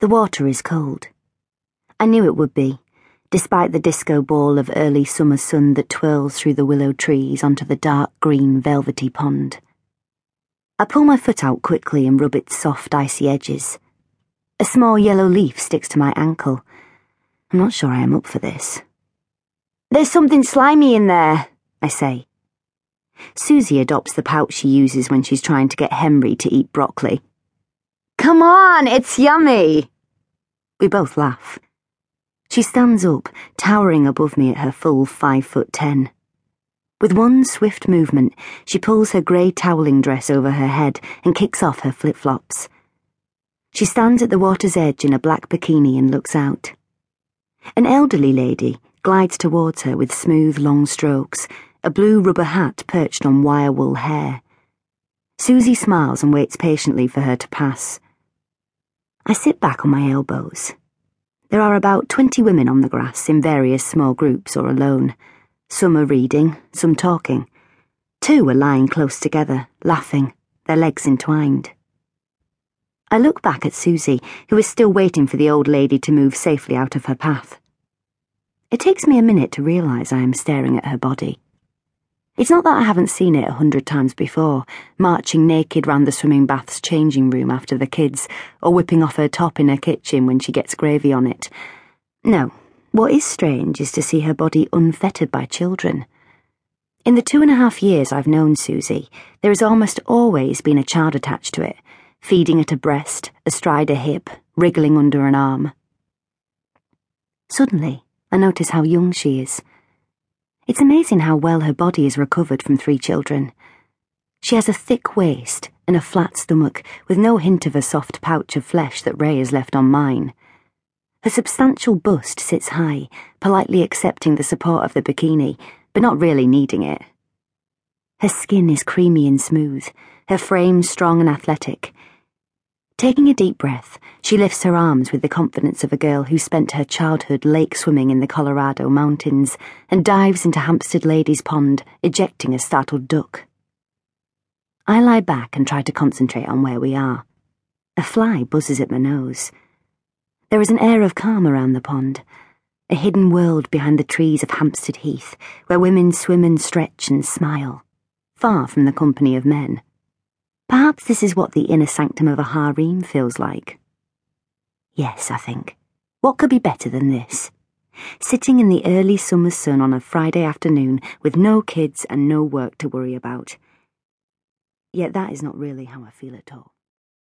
The water is cold. I knew it would be, despite the disco ball of early summer sun that twirls through the willow trees onto the dark green velvety pond. I pull my foot out quickly and rub its soft icy edges. A small yellow leaf sticks to my ankle. I'm not sure I am up for this. There's something slimy in there, I say. Suzy adopts the pouch she uses when she's trying to get Henry to eat broccoli. Come on, it's yummy! We both laugh. She stands up, towering above me at her full five foot ten. With one swift movement, she pulls her grey toweling dress over her head and kicks off her flip flops. She stands at the water's edge in a black bikini and looks out. An elderly lady glides towards her with smooth, long strokes, a blue rubber hat perched on wire wool hair. Suzy smiles and waits patiently for her to pass. I sit back on my elbows. There are about twenty women on the grass in various small groups or alone. Some are reading, some talking. Two are lying close together, laughing, their legs entwined. I look back at Suzy, who is still waiting for the old lady to move safely out of her path. It takes me a minute to realise I am staring at her body. It's not that I haven't seen it a hundred times before, marching naked round the swimming bath's changing room after the kids, or whipping off her top in her kitchen when she gets gravy on it. No, what is strange is to see her body unfettered by children. In the two and a half years I've known Suzy, there has almost always been a child attached to it, feeding at a breast, astride a hip, wriggling under an arm. Suddenly, I notice how young she is. It's amazing how well her body is recovered from three children. She has a thick waist and a flat stomach with no hint of a soft pouch of flesh that Rae has left on mine. Her substantial bust sits high, politely accepting the support of the bikini, but not really needing it. Her skin is creamy and smooth, her frame strong and athletic, Taking a deep breath, she lifts her arms with the confidence of a girl who spent her childhood lake swimming in the Colorado mountains and dives into Hampstead Ladies Pond, ejecting a startled duck. I lie back and try to concentrate on where we are. A fly buzzes at my nose. There is an air of calm around the pond, a hidden world behind the trees of Hampstead Heath, where women swim and stretch and smile, far from the company of men. Perhaps this is what the inner sanctum of a harem feels like. Yes, I think. What could be better than this? Sitting in the early summer sun on a Friday afternoon with no kids and no work to worry about. Yet that is not really how I feel at all.